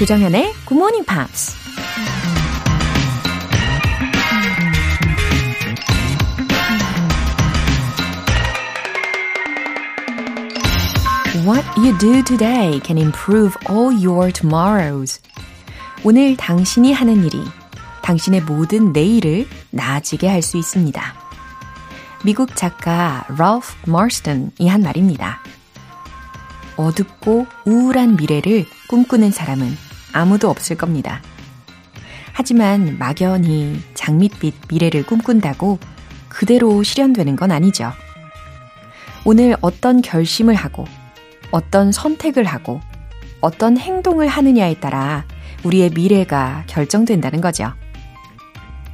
조정현의 Good Morning Pops. What you do today can improve all your tomorrows. 오늘 당신이 하는 일이 당신의 모든 내일을 나아지게 할 수 있습니다. 미국 작가 랄프 마스턴이 한 말입니다. 어둡고 우울한 미래를 꿈꾸는 사람은 아무도 없을 겁니다. 하지만 막연히 장밋빛 미래를 꿈꾼다고 그대로 실현되는 건 아니죠. 오늘 어떤 결심을 하고 어떤 선택을 하고 어떤 행동을 하느냐에 따라 우리의 미래가 결정된다는 거죠.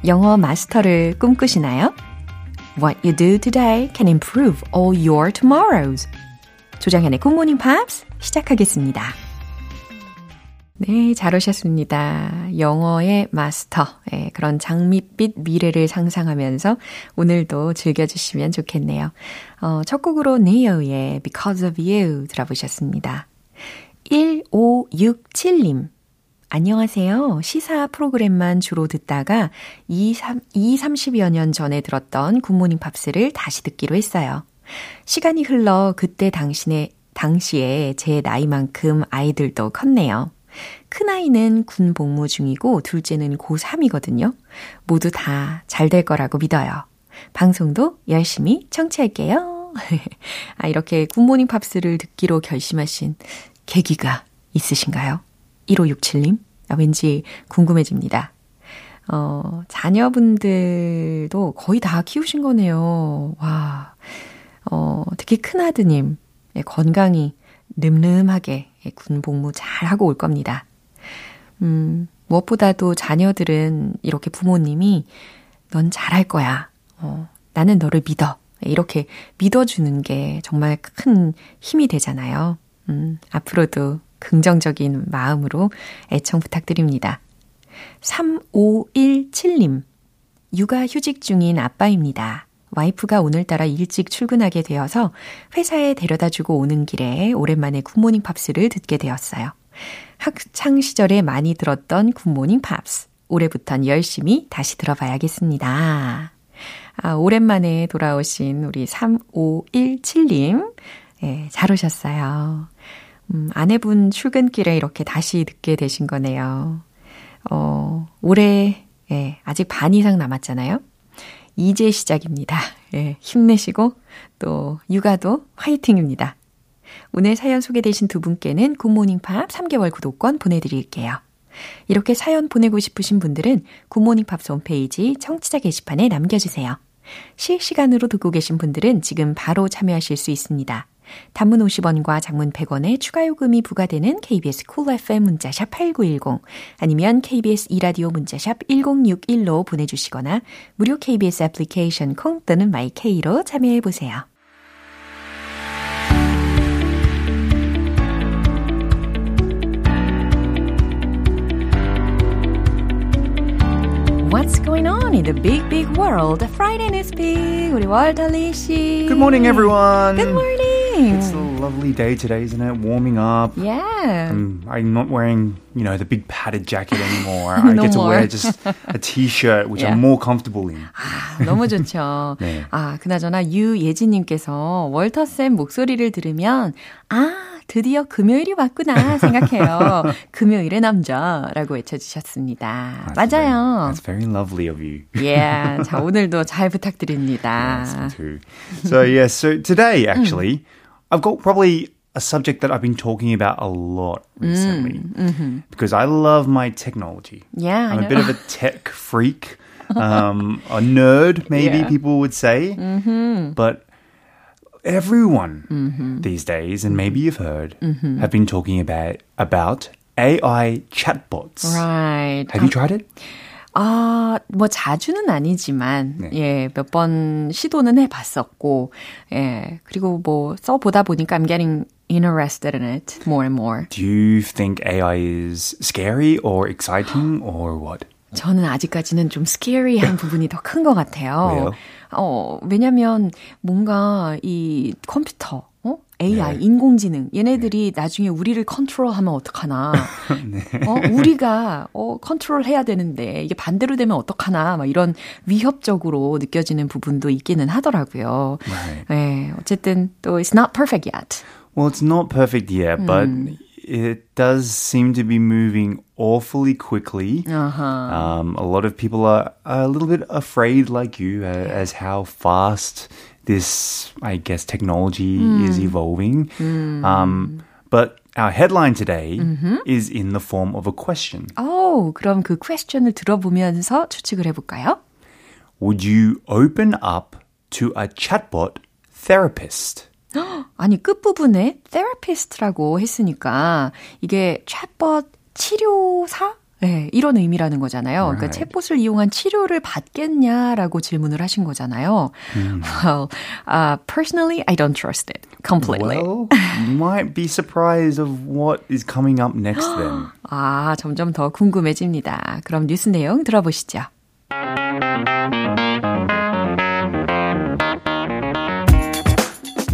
영어 마스터를 꿈꾸시나요? What you do today can improve all your tomorrows. 조장현의 Good Morning Pops 시작하겠습니다. 네, 잘 오셨습니다. 영어의 마스터. 네, 그런 장밋빛 미래를 상상하면서 오늘도 즐겨주시면 좋겠네요. 어, 첫 곡으로 네오의 Because of You 들어보셨습니다. 1567님. 안녕하세요. 시사 프로그램만 주로 듣다가 2, 3, 2 30여 년 전에 들었던 굿모닝 팝스를 다시 듣기로 했어요. 시간이 흘러 그때 당신의, 당시에 제 나이만큼 아이들도 컸네요. 큰아이는 군 복무 중이고 둘째는 고3이거든요. 모두 다 잘 될 거라고 믿어요. 방송도 열심히 청취할게요. 아, 이렇게 굿모닝 팝스를 듣기로 결심하신 계기가 있으신가요? 1567님? 아, 왠지 궁금해집니다. 어, 자녀분들도 거의 다 키우신 거네요. 와. 어, 특히 큰아드님, 예, 건강히 늠름하게 예, 군 복무 잘 하고 올 겁니다. 음, 무엇보다도 자녀들은 이렇게 부모님이 넌 잘할 거야. 어, 나는 너를 믿어. 이렇게 믿어주는 게 정말 큰 힘이 되잖아요. 음, 앞으로도 긍정적인 마음으로 애청 부탁드립니다. 3517님, 육아 휴직 중인 아빠입니다. 와이프가 오늘따라 일찍 출근하게 되어서 회사에 데려다 주고 오는 길에 오랜만에 굿모닝 팝스를 듣게 되었어요. 학창 시절에 많이 들었던 굿모닝 팝스. 올해부턴 열심히 다시 들어봐야겠습니다. 아, 오랜만에 돌아오신 우리 3517님. 예, 잘 오셨어요. 음, 아내분 출근길에 이렇게 다시 듣게 되신 거네요. 어, 올해, 예, 아직 반 이상 남았잖아요. 이제 시작입니다. 예, 힘내시고, 또, 육아도 화이팅입니다. 오늘 사연 소개되신 두 분께는 굿모닝 팝스 3개월 구독권 보내드릴게요. 이렇게 사연 보내고 싶으신 분들은 굿모닝 팝스 홈페이지 청취자 게시판에 남겨주세요. 실시간으로 듣고 계신 분들은 지금 바로 참여하실 수 있습니다. 단문 50원과 장문 100원의 추가 요금이 부과되는 KBS Cool FM 문자샵 8910 아니면 KBS 이라디오 문자샵 1061로 보내주시거나 무료 KBS 애플리케이션 콩 또는 마이케이로 참여해 보세요. What's going on in the big, big world? Friday Newspeak. 우리 월달리 씨. Good morning, everyone. Good morning. It's a lovely day today, isn't it? Warming up. Yeah. Um, I'm not wearing, you know, the big padded jacket anymore. I no get to more. wear just a t-shirt, which Yeah. I'm more comfortable in. 아, 너무 좋죠. 네. 아, 그나저나 유예진님께서 월터쌤 목소리를 들으면, 아, 드디어 금요일이 왔구나 생각해요. 금요일의 남자라고 외쳐주셨습니다. That's very- 맞아요. That's very lovely of you. Yeah. 자, 오늘도 잘 부탁드립니다. Yes, me too. So yes, so today actually, I've got probably a subject that I've been talking about a lot mm, recently mm-hmm. because I love my technology. Yeah, I'm a bit of a tech freak, um, a nerd, maybe Yeah. people would say. Mm-hmm. But everyone mm-hmm. these days, and maybe you've heard, have been talking about about AI chatbots. Right. Have you um, tried it? 아, 뭐 자주는 아니지만 네. 예, 몇 번 시도는 해 봤었고 예. 그리고 뭐 써 보다 보니까 I'm getting interested in it more and more. Do you think AI is scary or exciting or what? 저는 아직까지는 좀 스케리한 부분이 더 큰 것 같아요. 왜요? 어, 왜냐면 뭔가 이 컴퓨터, 어? AI, 네. 인공지능, 얘네들이 네. 나중에 우리를 컨트롤하면 어떡하나. 네. 어, 우리가 어, 컨트롤해야 되는데 이게 반대로 되면 어떡하나. 막 이런 위협적으로 느껴지는 부분도 있기는 하더라고요. Right. 네, 어쨌든 또 it's not perfect yet. Well, it's not perfect yet, but it does seem to be moving awfully quickly. Uh-huh. Um, a lot of people are, are, a little bit afraid, like you, uh, as how fast this, I guess, technology mm. is evolving. Mm. Um, but our headline today mm-hmm. is in the form of a question. Oh, 그럼 그 question을 들어보면서 추측을 해볼까요? Would you open up to a chatbot therapist? 아니 끝부분에 therapist라고 했으니까 이게 chatbot 치료사 네, 이런 의미라는 거잖아요. Right. 그러니까 챗봇을 이용한 치료를 받겠냐라고 질문을 하신 거잖아요. Mm. Well, uh, personally, I don't trust it completely. Well, you might be surprised of what is coming up next then. 아, 점점 더 궁금해집니다. 그럼 뉴스 내용 들어보시죠.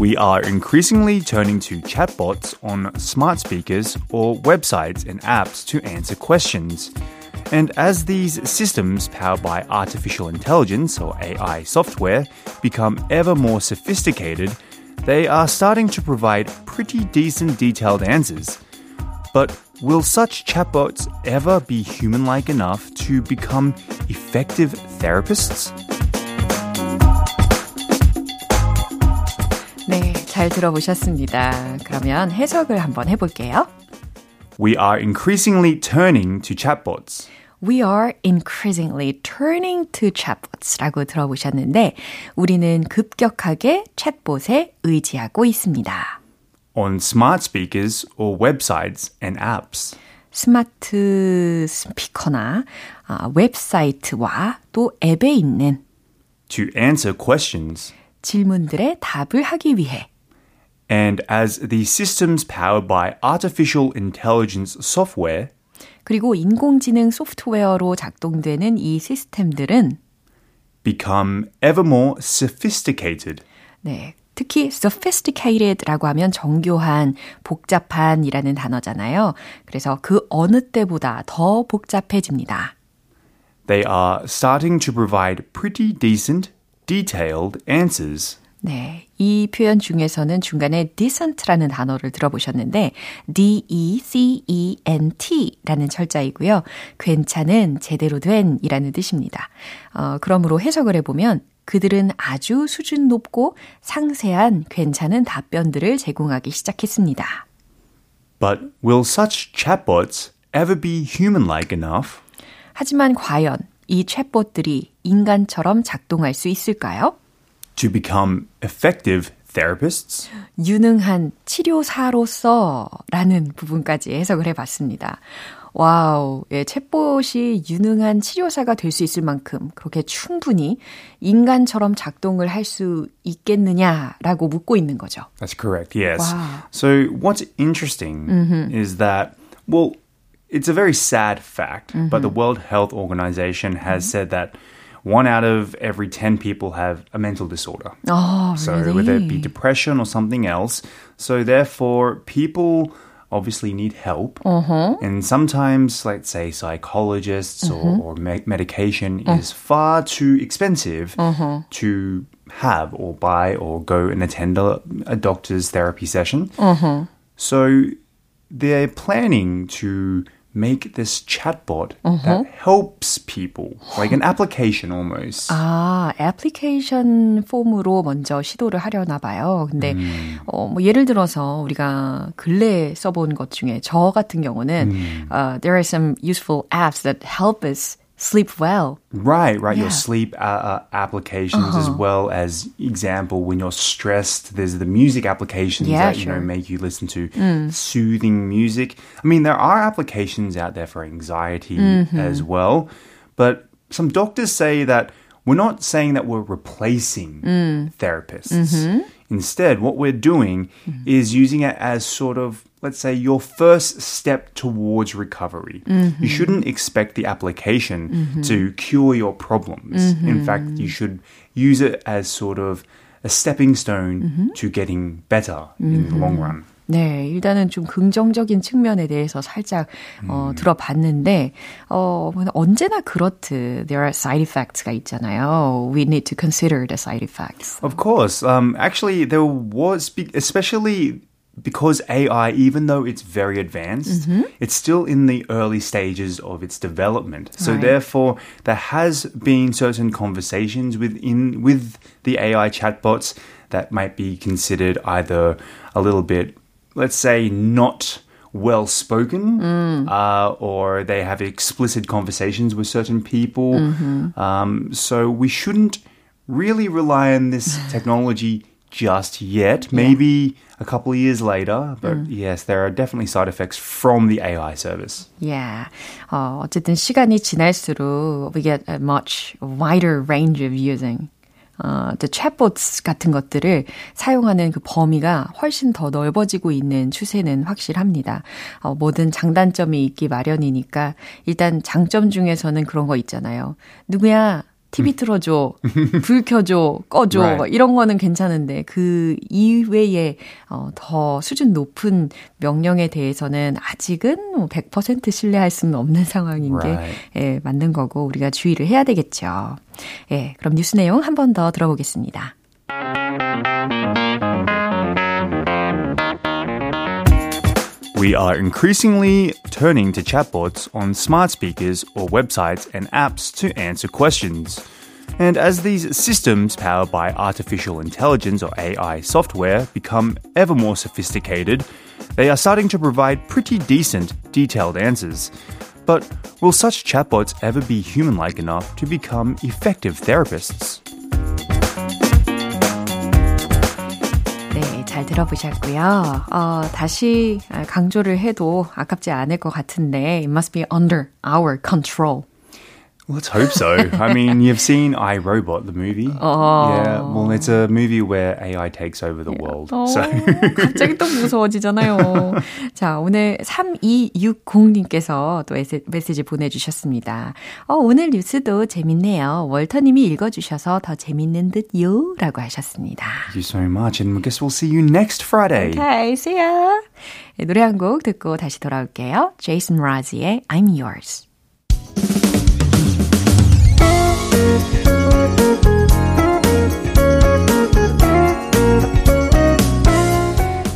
We are increasingly turning to chatbots on smart speakers or websites and apps to answer questions. And as these systems powered by artificial intelligence or AI software become ever more sophisticated, they are starting to provide pretty decent detailed answers. But will such chatbots ever be human like enough to become effective therapists? 잘 들어보셨습니다. 그러면 해석을 한번 해볼게요. We are increasingly turning to chatbots. We are increasingly turning to chatbots라고 들어보셨는데 우리는 급격하게 챗봇에 의지하고 있습니다. On smart speakers or websites and apps. 스마트 스피커나 아, 웹사이트와 또 앱에 있는 to answer questions 질문들의 답을 하기 위해 And as the systems powered by artificial intelligence software 그리고 인공지능 소프트웨어로 작동되는 이 시스템들은 become ever more sophisticated. 네. 특히 sophisticated라고 하면 정교한, 복잡한이라는 단어잖아요. 그래서 그 어느 때보다 더 복잡해집니다. They are starting to provide pretty decent detailed answers. 네, 이 표현 중에서는 중간에 decent라는 단어를 들어보셨는데 D-E-C-E-N-T라는 철자이고요. 괜찮은, 제대로 된 이라는 뜻입니다. 어, 그러므로 해석을 해보면 그들은 아주 수준 높고 상세한 괜찮은 답변들을 제공하기 시작했습니다. But will such chatbots ever be human-like enough? 하지만 과연 이 챗봇들이 인간처럼 작동할 수 있을까요? To become effective therapists? 유능한 치료사로서 라는 부분까지 해석을 해봤습니다. wow, 예, 챗봇이 유능한 치료사가 될 수 있을 만큼 그렇게 충분히 인간처럼 작동을 할 수 있겠느냐라고 묻고 있는 거죠. That's correct, yes. Wow. So what's interesting mm-hmm. is that, well, it's a very sad fact, mm-hmm. but the mm-hmm. World Health Organization has mm-hmm. said that one out of every 10 people have a mental disorder. Oh, so really? whether it be depression or something else. So therefore, people obviously need help. Uh-huh. And sometimes, let's say, psychologists uh-huh. or, or me- medication uh-huh. is far too expensive uh-huh. to have or buy or go and attend a, a doctor's therapy session. Uh-huh. So they're planning to make this chatbot uh-huh. that helps people, like an application almost. 아, 애플리케이션 폼으로 먼저 시도를 하려나 봐요. 근데 음. 어, 뭐 예를 들어서 우리가 근래에 써본 것 중에 저 같은 경우는 음. uh, there are some useful apps that help us sleep well. Right, right. Yeah. Your sleep uh, uh, applications uh-huh. as well as example when you're stressed. There's the music applications yeah, that you know make you listen to mm. soothing music. I mean, there are applications out there for anxiety mm-hmm. as well, but some doctors say that we're not saying that we're replacing mm. therapists. Mm-hmm. Instead, what we're doing mm-hmm. is using it as sort of let's say, your first step towards recovery. Mm-hmm. You shouldn't expect the application mm-hmm. to cure your problems. Mm-hmm. In fact, you should use it as sort of a stepping stone mm-hmm. to getting better mm-hmm. in the long run. 네, 일단은 좀 긍정적인 측면에 대해서 살짝 음. 어, 들어봤는데 어, 언제나 그렇듯 there are side effects가 있잖아요. We need to consider the side effects. Of course. Um, actually, there was, especially because AI, even though it's very advanced, mm-hmm. it's still in the early stages of its development. So right. therefore, there has been certain conversations within with the AI chatbots that might be considered either a little bit, let's say, not well spoken, mm. uh, or they have explicit conversations with certain people. Mm-hmm. Um, so we shouldn't really rely on this technology just yet. Maybe a couple of years later, but mm. yes, there are definitely side effects from the AI service. Yeah. 어, 어쨌든 시간이 지날수록 we get a much wider range of using 어, the chatbots 같은 것들을 사용하는 그 범위가 훨씬 더 넓어지고 있는 추세는 확실합니다. 어, 모든 장단점이 있기 마련이니까 일단 장점 중에서는 그런 거 있잖아요. 누구야? TV 틀어줘, 불 켜줘, 꺼줘, right. 이런 거는 괜찮은데 그 이외에 어, 더 수준 높은 명령에 대해서는 아직은 100% 신뢰할 수는 없는 상황인 right. 게 예, 맞는 거고 우리가 주의를 해야 되겠죠. 예, 그럼 뉴스 내용 한 번 더 들어보겠습니다. We are increasingly turning to chatbots on smart speakers or websites and apps to answer questions. And as these systems powered by artificial intelligence or AI software become ever more sophisticated, they are starting to provide pretty decent, detailed answers. But will such chatbots ever be human like enough to become effective therapists? 잘 들어보셨고요. 어, 다시 강조를 해도 아깝지 않을 것 같은데 it must be under our control. Let's hope so. I mean, you've seen I Robot, the movie. Oh. Yeah. Well, it's a movie where AI takes over the world. Oh, so. 갑자기 또 무서워지잖아요. 자, 오늘 3260님께서 또 메시지 보내주셨습니다. 어, 오늘 뉴스도 재밌네요. 월터님이 읽어주셔서 더 재밌는 듯요. 라고 하셨습니다. Thank you so much. And I guess we'll see you next Friday. Okay, see ya. 노래 한 곡 듣고 다시 돌아올게요. Jason Mraz's I'm Yours.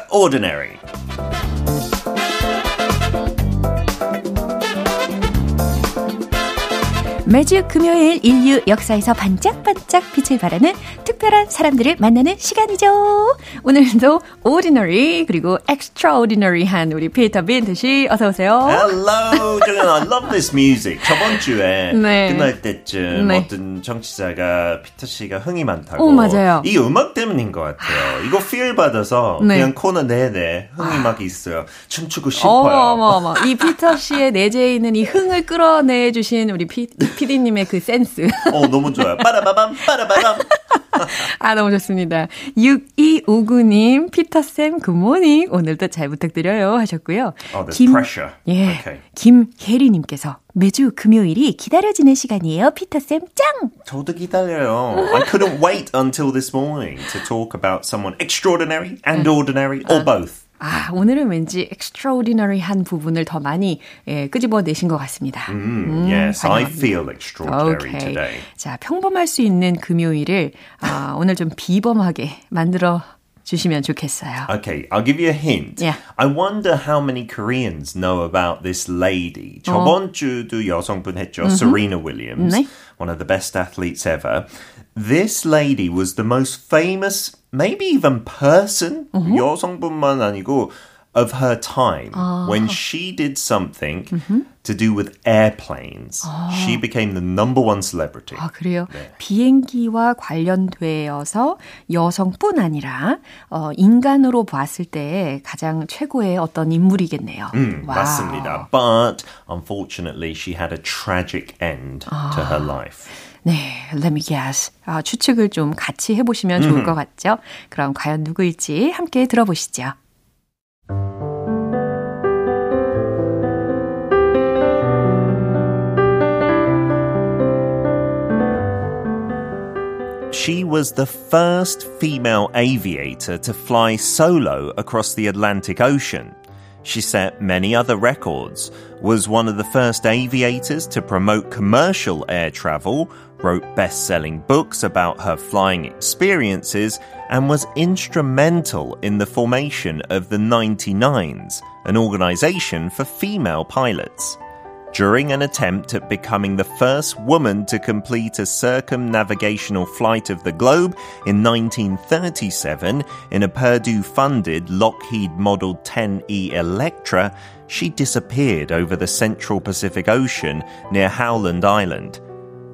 Extraordinary. 매주 금요일 인류 역사에서 반짝반짝 빛을 발하는 특별한 사람들을 만나는 시간이죠. 오늘도 ordinary 그리고 extraordinary한 우리 피터 빈트 씨 어서 오세요. Hello, I love this music. 저번 주에 네. 끝날 때쯤 네. 어떤 정치자가 피터 씨가 흥이 많다고. 오, 맞아요. 이 음악 때문인 것 같아요. 이거 필 받아서 네. 그냥 코너 내내 흥이 막 있어요. 춤추고 싶어요. 어머, 어머, 어머. 이 피터 씨의 내재에 있는 이 흥을 끌어내 주신 우리 피, PD님의 그 센스. 어, 너무 좋아요. 빠라바밤, 빠라바밤. 아, 너무 좋습니다. 6259님, 피터쌤, good morning. 오늘도 잘 부탁드려요. 하셨고요. Oh, 김, pressure. 예. Okay. 김혜리님께서 매주 금요일이 기다려지는 시간이에요. 피터쌤, 짱! 저도 기다려요. I couldn't wait until this morning to talk about someone extraordinary and ordinary or both. 아, 오늘은 왠지 extraordinary한 부분을 더 많이 예, 끄집어내신 것 같습니다. Mm, 음, yes. I feel extraordinary today. 자, 평범할 수 있는 금요일을 아, 오늘 좀 비범하게 만들어 주시면 좋겠어요. Okay, I'll give you a hint. Yeah. I wonder how many Koreans know about this lady. 저번 어. 주도 여성분 했죠. Mm-hmm. Serena Williams. 네. One of the best athletes ever. This lady was the most famous maybe even person uh-huh. 여성분만 아니고 of her time oh. when she did something mm-hmm. to do with airplanes. Oh. She became the number one celebrity. 아, 그래요? 네. 비행기와 관련되어서 여성뿐 아니라 어, 인간으로 보았을 때 가장 최고의 어떤 인물이겠네요. 음, 맞습니다. But unfortunately she had a tragic end 아. to her life. 네, let me guess. 아, 추측을 좀 같이 해보시면 좋을 것 같죠? 그럼 과연 누구일지 함께 들어보시죠. She was the first female aviator to fly solo across the Atlantic Ocean. She set many other records, was one of the first aviators to promote commercial air travel, wrote best selling books about her flying experiences, and was instrumental in the formation of the 99s, an organization for female pilots. During an attempt at becoming the first woman to complete a circumnavigational flight of the globe in 1937 in a Purdue funded Lockheed Model 10E Electra, she disappeared over the central Pacific Ocean near Howland Island.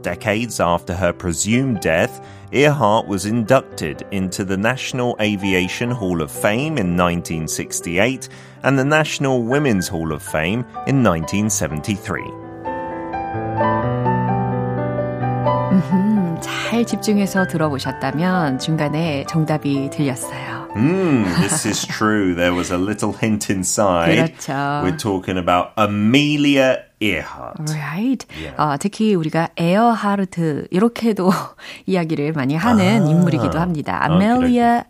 Decades after her presumed death, Earhart was inducted into the National Aviation Hall of Fame in 1968 and the National Women's Hall of Fame in 1973. 잘 집중해서 들어보셨다면 중간에 정답이 들렸어요. Mm, this is true. There was a little hint inside. 그렇죠. We're talking about Amelia Earhart. Right. Yeah. 어, 특히 우리가 에어하르트 이렇게도 이야기를 많이 하는 아, 인물이기도 합니다. 아멜리아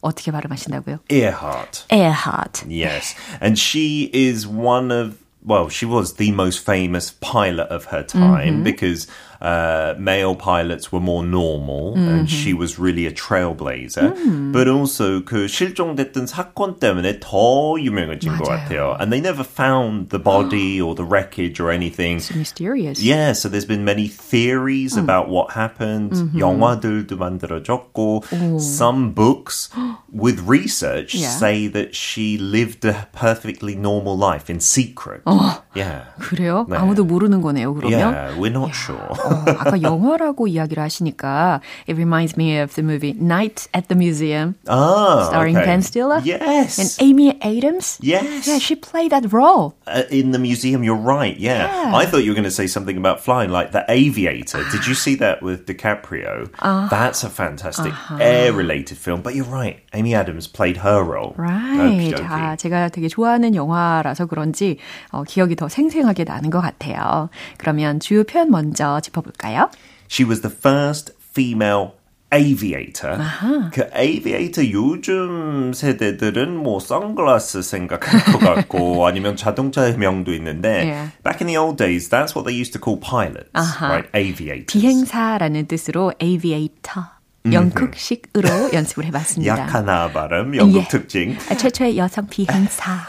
어떻게 발음하신다고요? Earhart. Earhart. Yes. And she is one of well, she was the most famous pilot of her time mm-hmm. because uh, male pilots were more normal, mm-hmm. and she was really a trailblazer. Mm. But also 그 실종됐던 사건 때문에 더 유명해진 맞아요. 것 같아요. And they never found the body or the wreckage or anything. It's mysterious. Yeah, so there's been many theories mm. about what happened. Mm-hmm. 영화들도 만들어졌고, Ooh. some books with research yeah. say that she lived a perfectly normal life in secret. 어, yeah. 그래요? 네. 아무도 모르는 거네요, 그러면? Yeah, we're not yeah. sure. 어, 아까 영화라고 이야기를 하시니까 it reminds me of the movie Night at the Museum. Ah, starring okay. Ben Stiller. Yes. And Amy Adams. Yes. Yeah, she played that role. Uh, in the museum, you're right. Yeah. yeah. I thought you were going to say something about flying, like The Aviator. Did you see that with DiCaprio? Uh, That's a fantastic uh-huh. air-related film. But you're right. Amy Adams played her role. Right. 아, 제가 되게 좋아하는 영화라서 그런지 어, 기억이 더 생생하게 나는 것 같아요. 그러면 주요 표현 먼저 짚어 짚어볼까요? She was the first female aviator. 아하. 그 aviator 요즘 세대들은 뭐 선글라스 생각할 것 같고 아니면 자동차의 명도 있는데 yeah. back in the old days that's what they used to call pilots, 아하. right? Aviators. 비행사라는 뜻으로 aviator. 영국식으로 연습을 해봤습니다. 약하나 발음, 영국 예. 특징. 최초의 여성 비행사.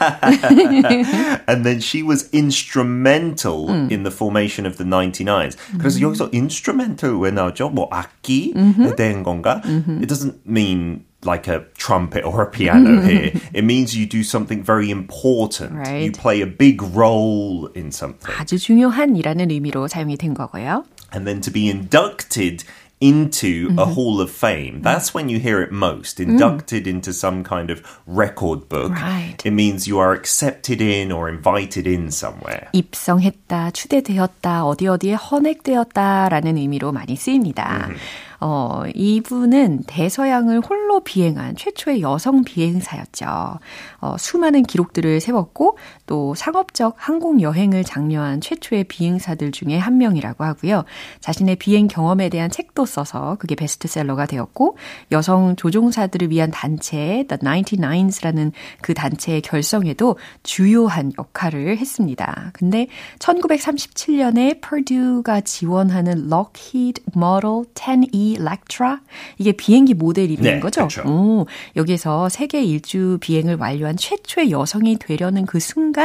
and then she was instrumental 음. in the formation of the 99s. 그래서 음. 여기서 instrumental 왜 나오죠? 뭐 악기에 대한 건가? It doesn't mean like a trumpet or a piano here. It means you do something very important. Right. You play a big role in something. 아주 중요한이라는 의미로 사용이 된 거고요. And then to be inducted into mm-hmm. a hall of fame. That's when you hear it most. Inducted mm. into some kind of record book. Right. It means you are accepted in or invited in somewhere. 입성했다, 추대되었다, 어디 어디에 헌액되었다라는 의미로 많이 쓰입니다. Mm-hmm. 어, 이분은 대서양을 홀로 비행한 최초의 여성 비행사였죠. 어, 수많은 기록들을 세웠고 또 상업적 항공 여행을 장려한 최초의 비행사들 중에 한 명이라고 하고요. 자신의 비행 경험에 대한 책도 써서 그게 베스트셀러가 되었고 여성 조종사들을 위한 단체 The 99s라는 그 단체의 결성에도 주요한 역할을 했습니다. 근데 1937년에 퍼듀가 지원하는 Lockheed Model 10E Electra 이게 비행기 모델 이름인 네, 거죠. 그렇죠. 오, 여기서 세계 일주 비행을 완료한 최초의 여성이 되려는 그 순간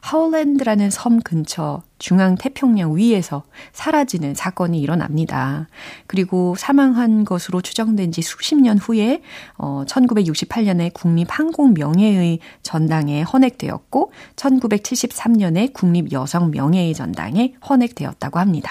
하울랜드라는 섬 근처 중앙 태평양 위에서 사라지는 사건이 일어납니다. 그리고 사망한 것으로 추정된 지 수십 년 후에 어 1968년에 국립항공 명예의 전당에 헌액되었고 1973년에 국립 여성 명예의 전당에 헌액되었다고 합니다.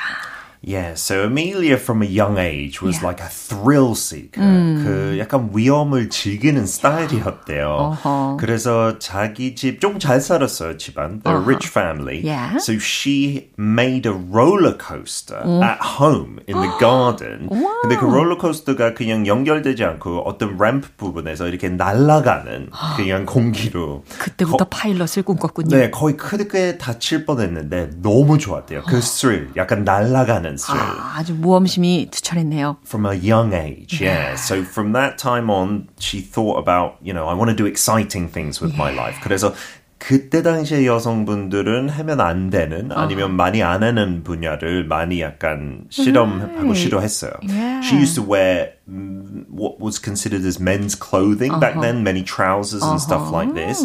Yeah, so Amelia from a young age was yeah. like a thrill seeker. 음. 그 약간 위험을 즐기는 스타일이었대요. Uh-huh. 그래서 자기 집 좀 잘 살았어요, 집안. They're uh-huh. a rich family. Yeah. So she made a roller coaster uh. at home in the garden. wow. 근데 그 롤러코스터가 그냥 연결되지 않고 어떤 램프 부분에서 이렇게 날아가는 그냥 공기로. 그때부터 거, 파일럿을 꿈꿨군요. 네, 거의 크게 다칠 뻔했는데 너무 좋았대요. 그 스릴, 약간 날아가는 through. 아, 아주 모험심이 투철했네요. From a young age, yeah. So from that time on, she thought about, you know, I want to do exciting things with yeah. my life. 그래서 그때 당시에 여성분들은 하면 안 되는 아니면 uh-huh. 많이 안 하는 분야를 많이 약간 실험하고 right. 시도했어요. Yeah. She used to wear what was considered as men's clothing uh-huh. back then, many trousers and uh-huh. stuff like this.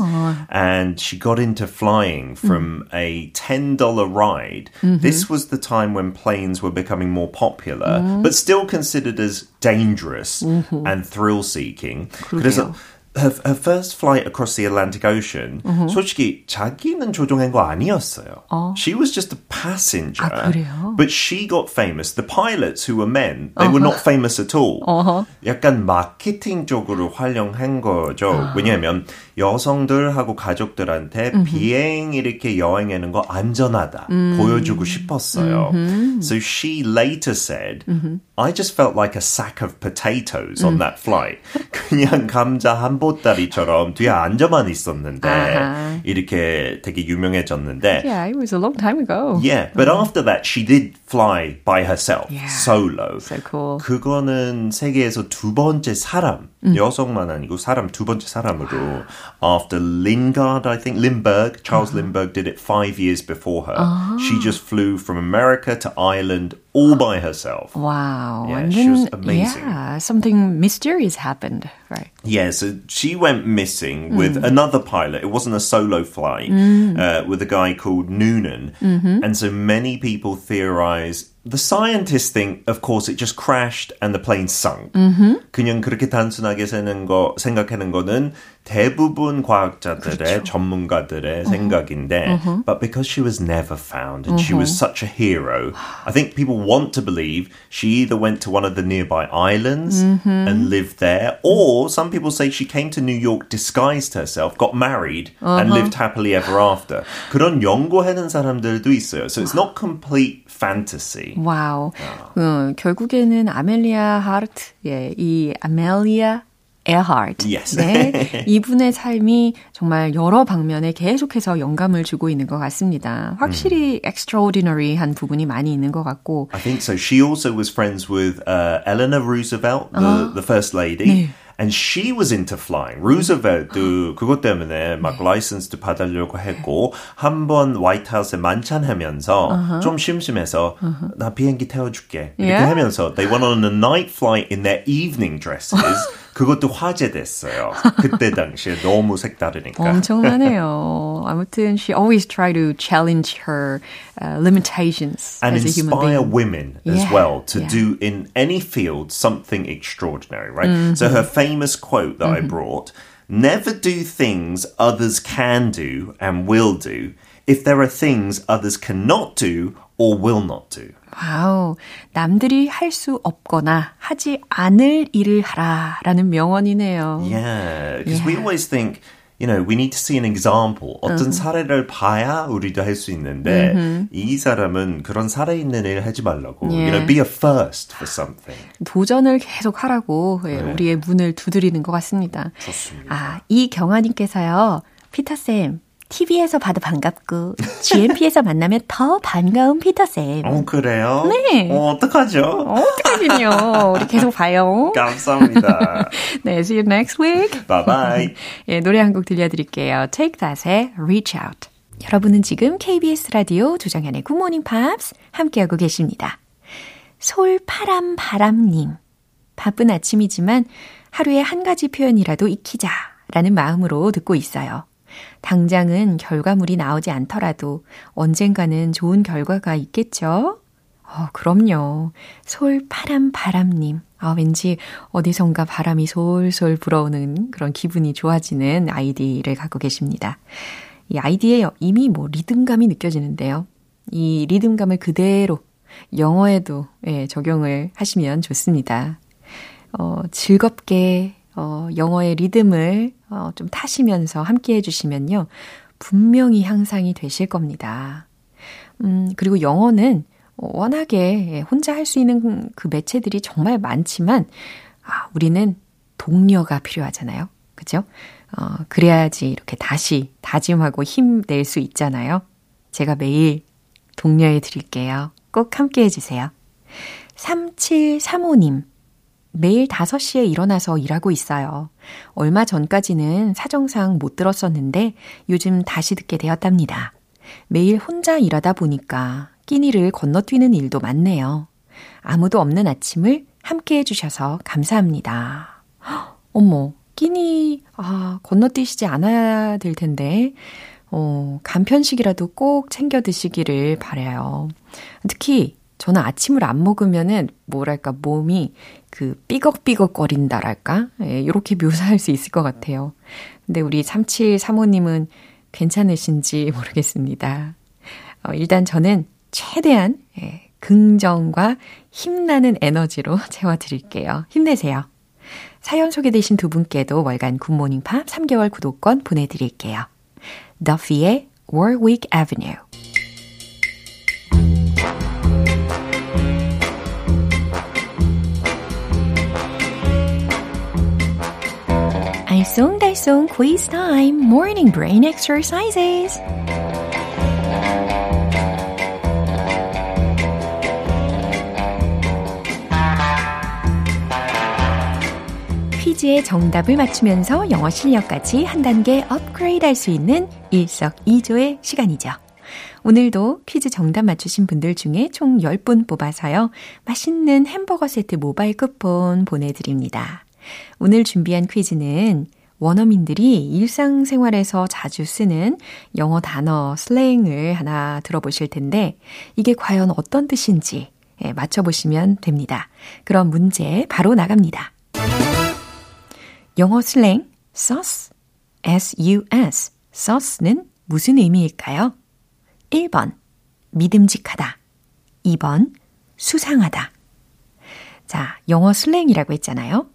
And she got into flying from mm. a $10 ride. Mm-hmm. This was the time when planes were becoming more popular, mm. but still considered as dangerous mm-hmm. and thrill seeking. 그래서 Her, her first flight across the Atlantic Ocean, uh-huh. 솔직히 자기는 조종한 거 아니었어요. 어. She was just a passenger. 아, 그래요? But she got famous. The pilots who were men, they uh-huh. were not famous at all. Uh-huh. 약간 마케팅 쪽으로 활용한 거죠. Uh-huh. 왜냐하면 여성들하고 가족들한테 uh-huh. 비행 이렇게 여행하는 거 안전하다 uh-huh. 보여주고 싶었어요. Uh-huh. So she later said, uh-huh. I just felt like a sack of potatoes on that flight. 그냥 감자 한 보따리처럼 뒤에 앉아만 있었는데 uh-huh. 이렇게 되게 유명해졌는데 Yeah, it was a long time ago. Yeah, but uh-huh. after that she did fly by herself, yeah. solo. So cool. 그거는 세계에서 두 번째 사람, 음. 여성만 아니고 사람 두 번째 사람으로 after Lingard, I think Lindbergh, Charles uh-huh. Lindbergh did it five years before her. Uh-huh. She just flew from America to Ireland all by herself. Wow. Yeah, she was amazing. Yeah, something mysterious happened, right? Yeah, so she went missing with mm. another pilot. It wasn't a solo flight mm. uh, with a guy called Noonan. Mm-hmm. And so many people theorize the scientists think, of course, it just crashed and the plane sunk. Mm-hmm. 그냥 그렇게 단순하게 생각하는 거, 생각하는 거는 대부분 과학자들의 그렇죠. 전문가들의 uh-huh. 생각인데, uh-huh. but because she was never found and uh-huh. she was such a hero, I think people want to believe she either went to one of the nearby islands mm-hmm. and lived there, or some people say she came to New York, disguised herself, got married, and lived happily ever after. 그런 연구하는 사람들도 있어요. So it's not complete fantasy. 와우. 어. 어, 결국에는 아멜리아 하르트, 예, 이 아멜리아 에어하트. Yes. 네. 이분의 삶이 정말 여러 방면에 계속해서 영감을 주고 있는 것 같습니다. 확실히 mm. extraordinary한 부분이 많이 있는 것 같고. I think so. She also was friends with uh, Eleanor Roosevelt, the, 어. the first lady. 네. And she was into flying. 루즈벨트 그것 때문에 막 라이선스도 받으려고 했고 한 번 화이트하우스에 만찬하면서 uh-huh. 좀 심심해서 uh-huh. 나 비행기 태워줄게 이렇게 yeah? 하면서 they went on a night flight in their evening dresses. 그것도 화제됐어요. 그때 당시에 너무 색다르니까. 엄청나네요. 아무튼 she always try to challenge her uh, limitations and as inspire a human being. women as yeah, well to yeah. do in any field something extraordinary, right? Mm-hmm. So her famous quote that mm-hmm. I brought, never do things others can do and will do if there are things others cannot do or will not do. 와우, 남들이 할 수 없거나 하지 않을 일을 하라라는 명언이네요. Yeah, because yeah. we always think you know, we need to see an example. 어떤 uh-huh. 사례를 봐야 우리도 할 수 있는데 uh-huh. 이 사람은 그런 사례 있는 일 하지 말라고. Yeah. You know, be a first for something. 도전을 계속 하라고 네. 우리의 문을 두드리는 것 같습니다. 좋습니다. 아, 이경아님께서요. 피터 쌤, TV에서 봐도 반갑고 GMP에서 만나면 더 반가운 피터쌤. 어, 그래요? 네. 어, 어떡하죠? 어떡하긴요. 우리 계속 봐요. 감사합니다. 네, see you next week. Bye bye. 예, 노래 한 곡 들려드릴게요. Take That의 Reach Out. 여러분은 지금 KBS 라디오 조정현의 Good Morning Pops 함께하고 계십니다. 솔파람 바람님. 바쁜 아침이지만 하루에 한 가지 표현이라도 익히자 라는 마음으로 듣고 있어요. 당장은 결과물이 나오지 않더라도 언젠가는 좋은 결과가 있겠죠? 어, 그럼요. 솔파람 바람님. 아, 왠지 어디선가 바람이 솔솔 불어오는 그런 기분이 좋아지는 아이디를 갖고 계십니다. 이 아이디에 이미 뭐 리듬감이 느껴지는데요. 이 리듬감을 그대로 영어에도 예, 적용을 하시면 좋습니다. 어, 즐겁게 어, 영어의 리듬을 어, 좀 타시면서 함께 해주시면요. 분명히 향상이 되실 겁니다. 음, 그리고 영어는 워낙에 혼자 할 수 있는 그 매체들이 정말 많지만, 아, 우리는 동료가 필요하잖아요. 그죠? 어, 그래야지 이렇게 다시 다짐하고 힘낼 수 있잖아요. 제가 매일 동료해 드릴게요. 꼭 함께 해주세요. 3735님. 매일 5시에 일어나서 일하고 있어요. 얼마 전까지는 사정상 못 들었었는데 요즘 다시 듣게 되었답니다. 매일 혼자 일하다 보니까 끼니를 건너뛰는 일도 많네요. 아무도 없는 아침을 함께 해주셔서 감사합니다. 어머, 끼니, 아, 건너뛰시지 않아야 될 텐데, 어, 간편식이라도 꼭 챙겨 드시기를 바래요. 특히, 저는 아침을 안 먹으면은, 뭐랄까, 몸이 그 삐걱삐걱 거린다랄까? 예, 이렇게 묘사할 수 있을 것 같아요. 근데 우리 3735님은 괜찮으신지 모르겠습니다. 어, 일단 저는 최대한 예, 긍정과 힘나는 에너지로 채워드릴게요. 힘내세요. 사연 소개되신 두 분께도 월간 굿모닝 팝 3개월 구독권 보내드릴게요. 더피의 Warwick Avenue 알쏭달쏭 quiz time morning brain exercises 퀴즈의 정답을 맞추면서 영어 실력까지 한 단계 업그레이드 할 수 있는 일석이조의 시간이죠. 오늘도 퀴즈 정답 맞추신 분들 중에 총 10분 뽑아서요. 맛있는 햄버거 세트 모바일 쿠폰 보내드립니다. 오늘 준비한 퀴즈는 원어민들이 일상생활에서 자주 쓰는 영어 단어 슬랭을 하나 들어보실 텐데 이게 과연 어떤 뜻인지 예, 맞춰보시면 됩니다. 그럼 문제 바로 나갑니다. 영어 슬랭 sauce, S-U-S, sauce는 무슨 의미일까요? 1번, 믿음직하다. 2번, 수상하다. 자, 영어 슬랭이라고 했잖아요.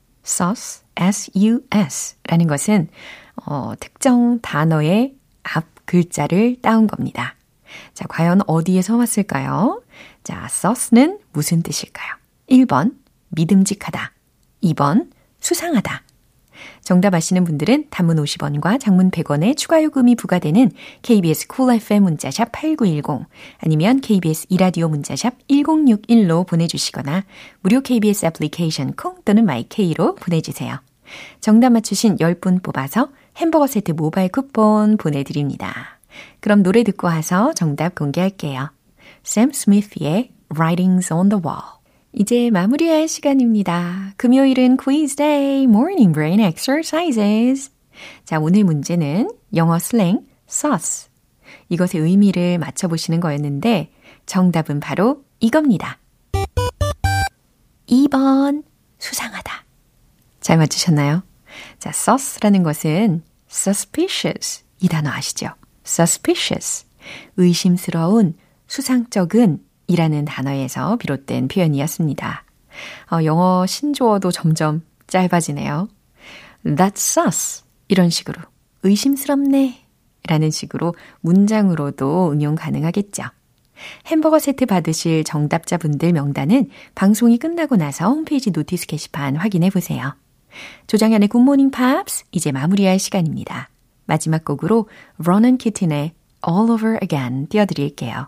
S-U-S 라는 것은 어, 특정 단어의 앞 글자를 따온 겁니다. 자, 과연 어디에서 왔을까요? 자, sus는 무슨 뜻일까요? 1번, 믿음직하다. 2번, 수상하다. 정답 아시는 분들은 단문 50원과 장문 100원의 추가 요금이 부과되는 KBS 쿨 cool FM 문자샵 8910 아니면 KBS 이라디오 문자샵 1061로 보내주시거나 무료 KBS 애플리케이션 콩 또는 my K로 보내주세요. 정답 맞추신 10분 뽑아서 햄버거 세트 모바일 쿠폰 보내드립니다. 그럼 노래 듣고 와서 정답 공개할게요. 샘 스미스의 Writing's on the Wall 이제 마무리할 시간입니다. 금요일은 quiz day, morning brain exercises. 자, 오늘 문제는 영어 슬랭 sauce. 이것의 의미를 맞춰보시는 거였는데 정답은 바로 이겁니다. 2번 수상하다. 잘 맞추셨나요? 자, sauce라는 것은 suspicious 이 단어 아시죠? suspicious 의심스러운, 수상적은 이라는 단어에서 비롯된 표현이었습니다. 어, 영어 신조어도 점점 짧아지네요. That's sus. 이런 식으로. 의심스럽네. 라는 식으로 문장으로도 응용 가능하겠죠. 햄버거 세트 받으실 정답자분들 명단은 방송이 끝나고 나서 홈페이지 notice 게시판 확인해 보세요. 조정현의 굿모닝 팝스 이제 마무리할 시간입니다. 마지막 곡으로 Ronan Keating의 All Over Again 띄워드릴게요.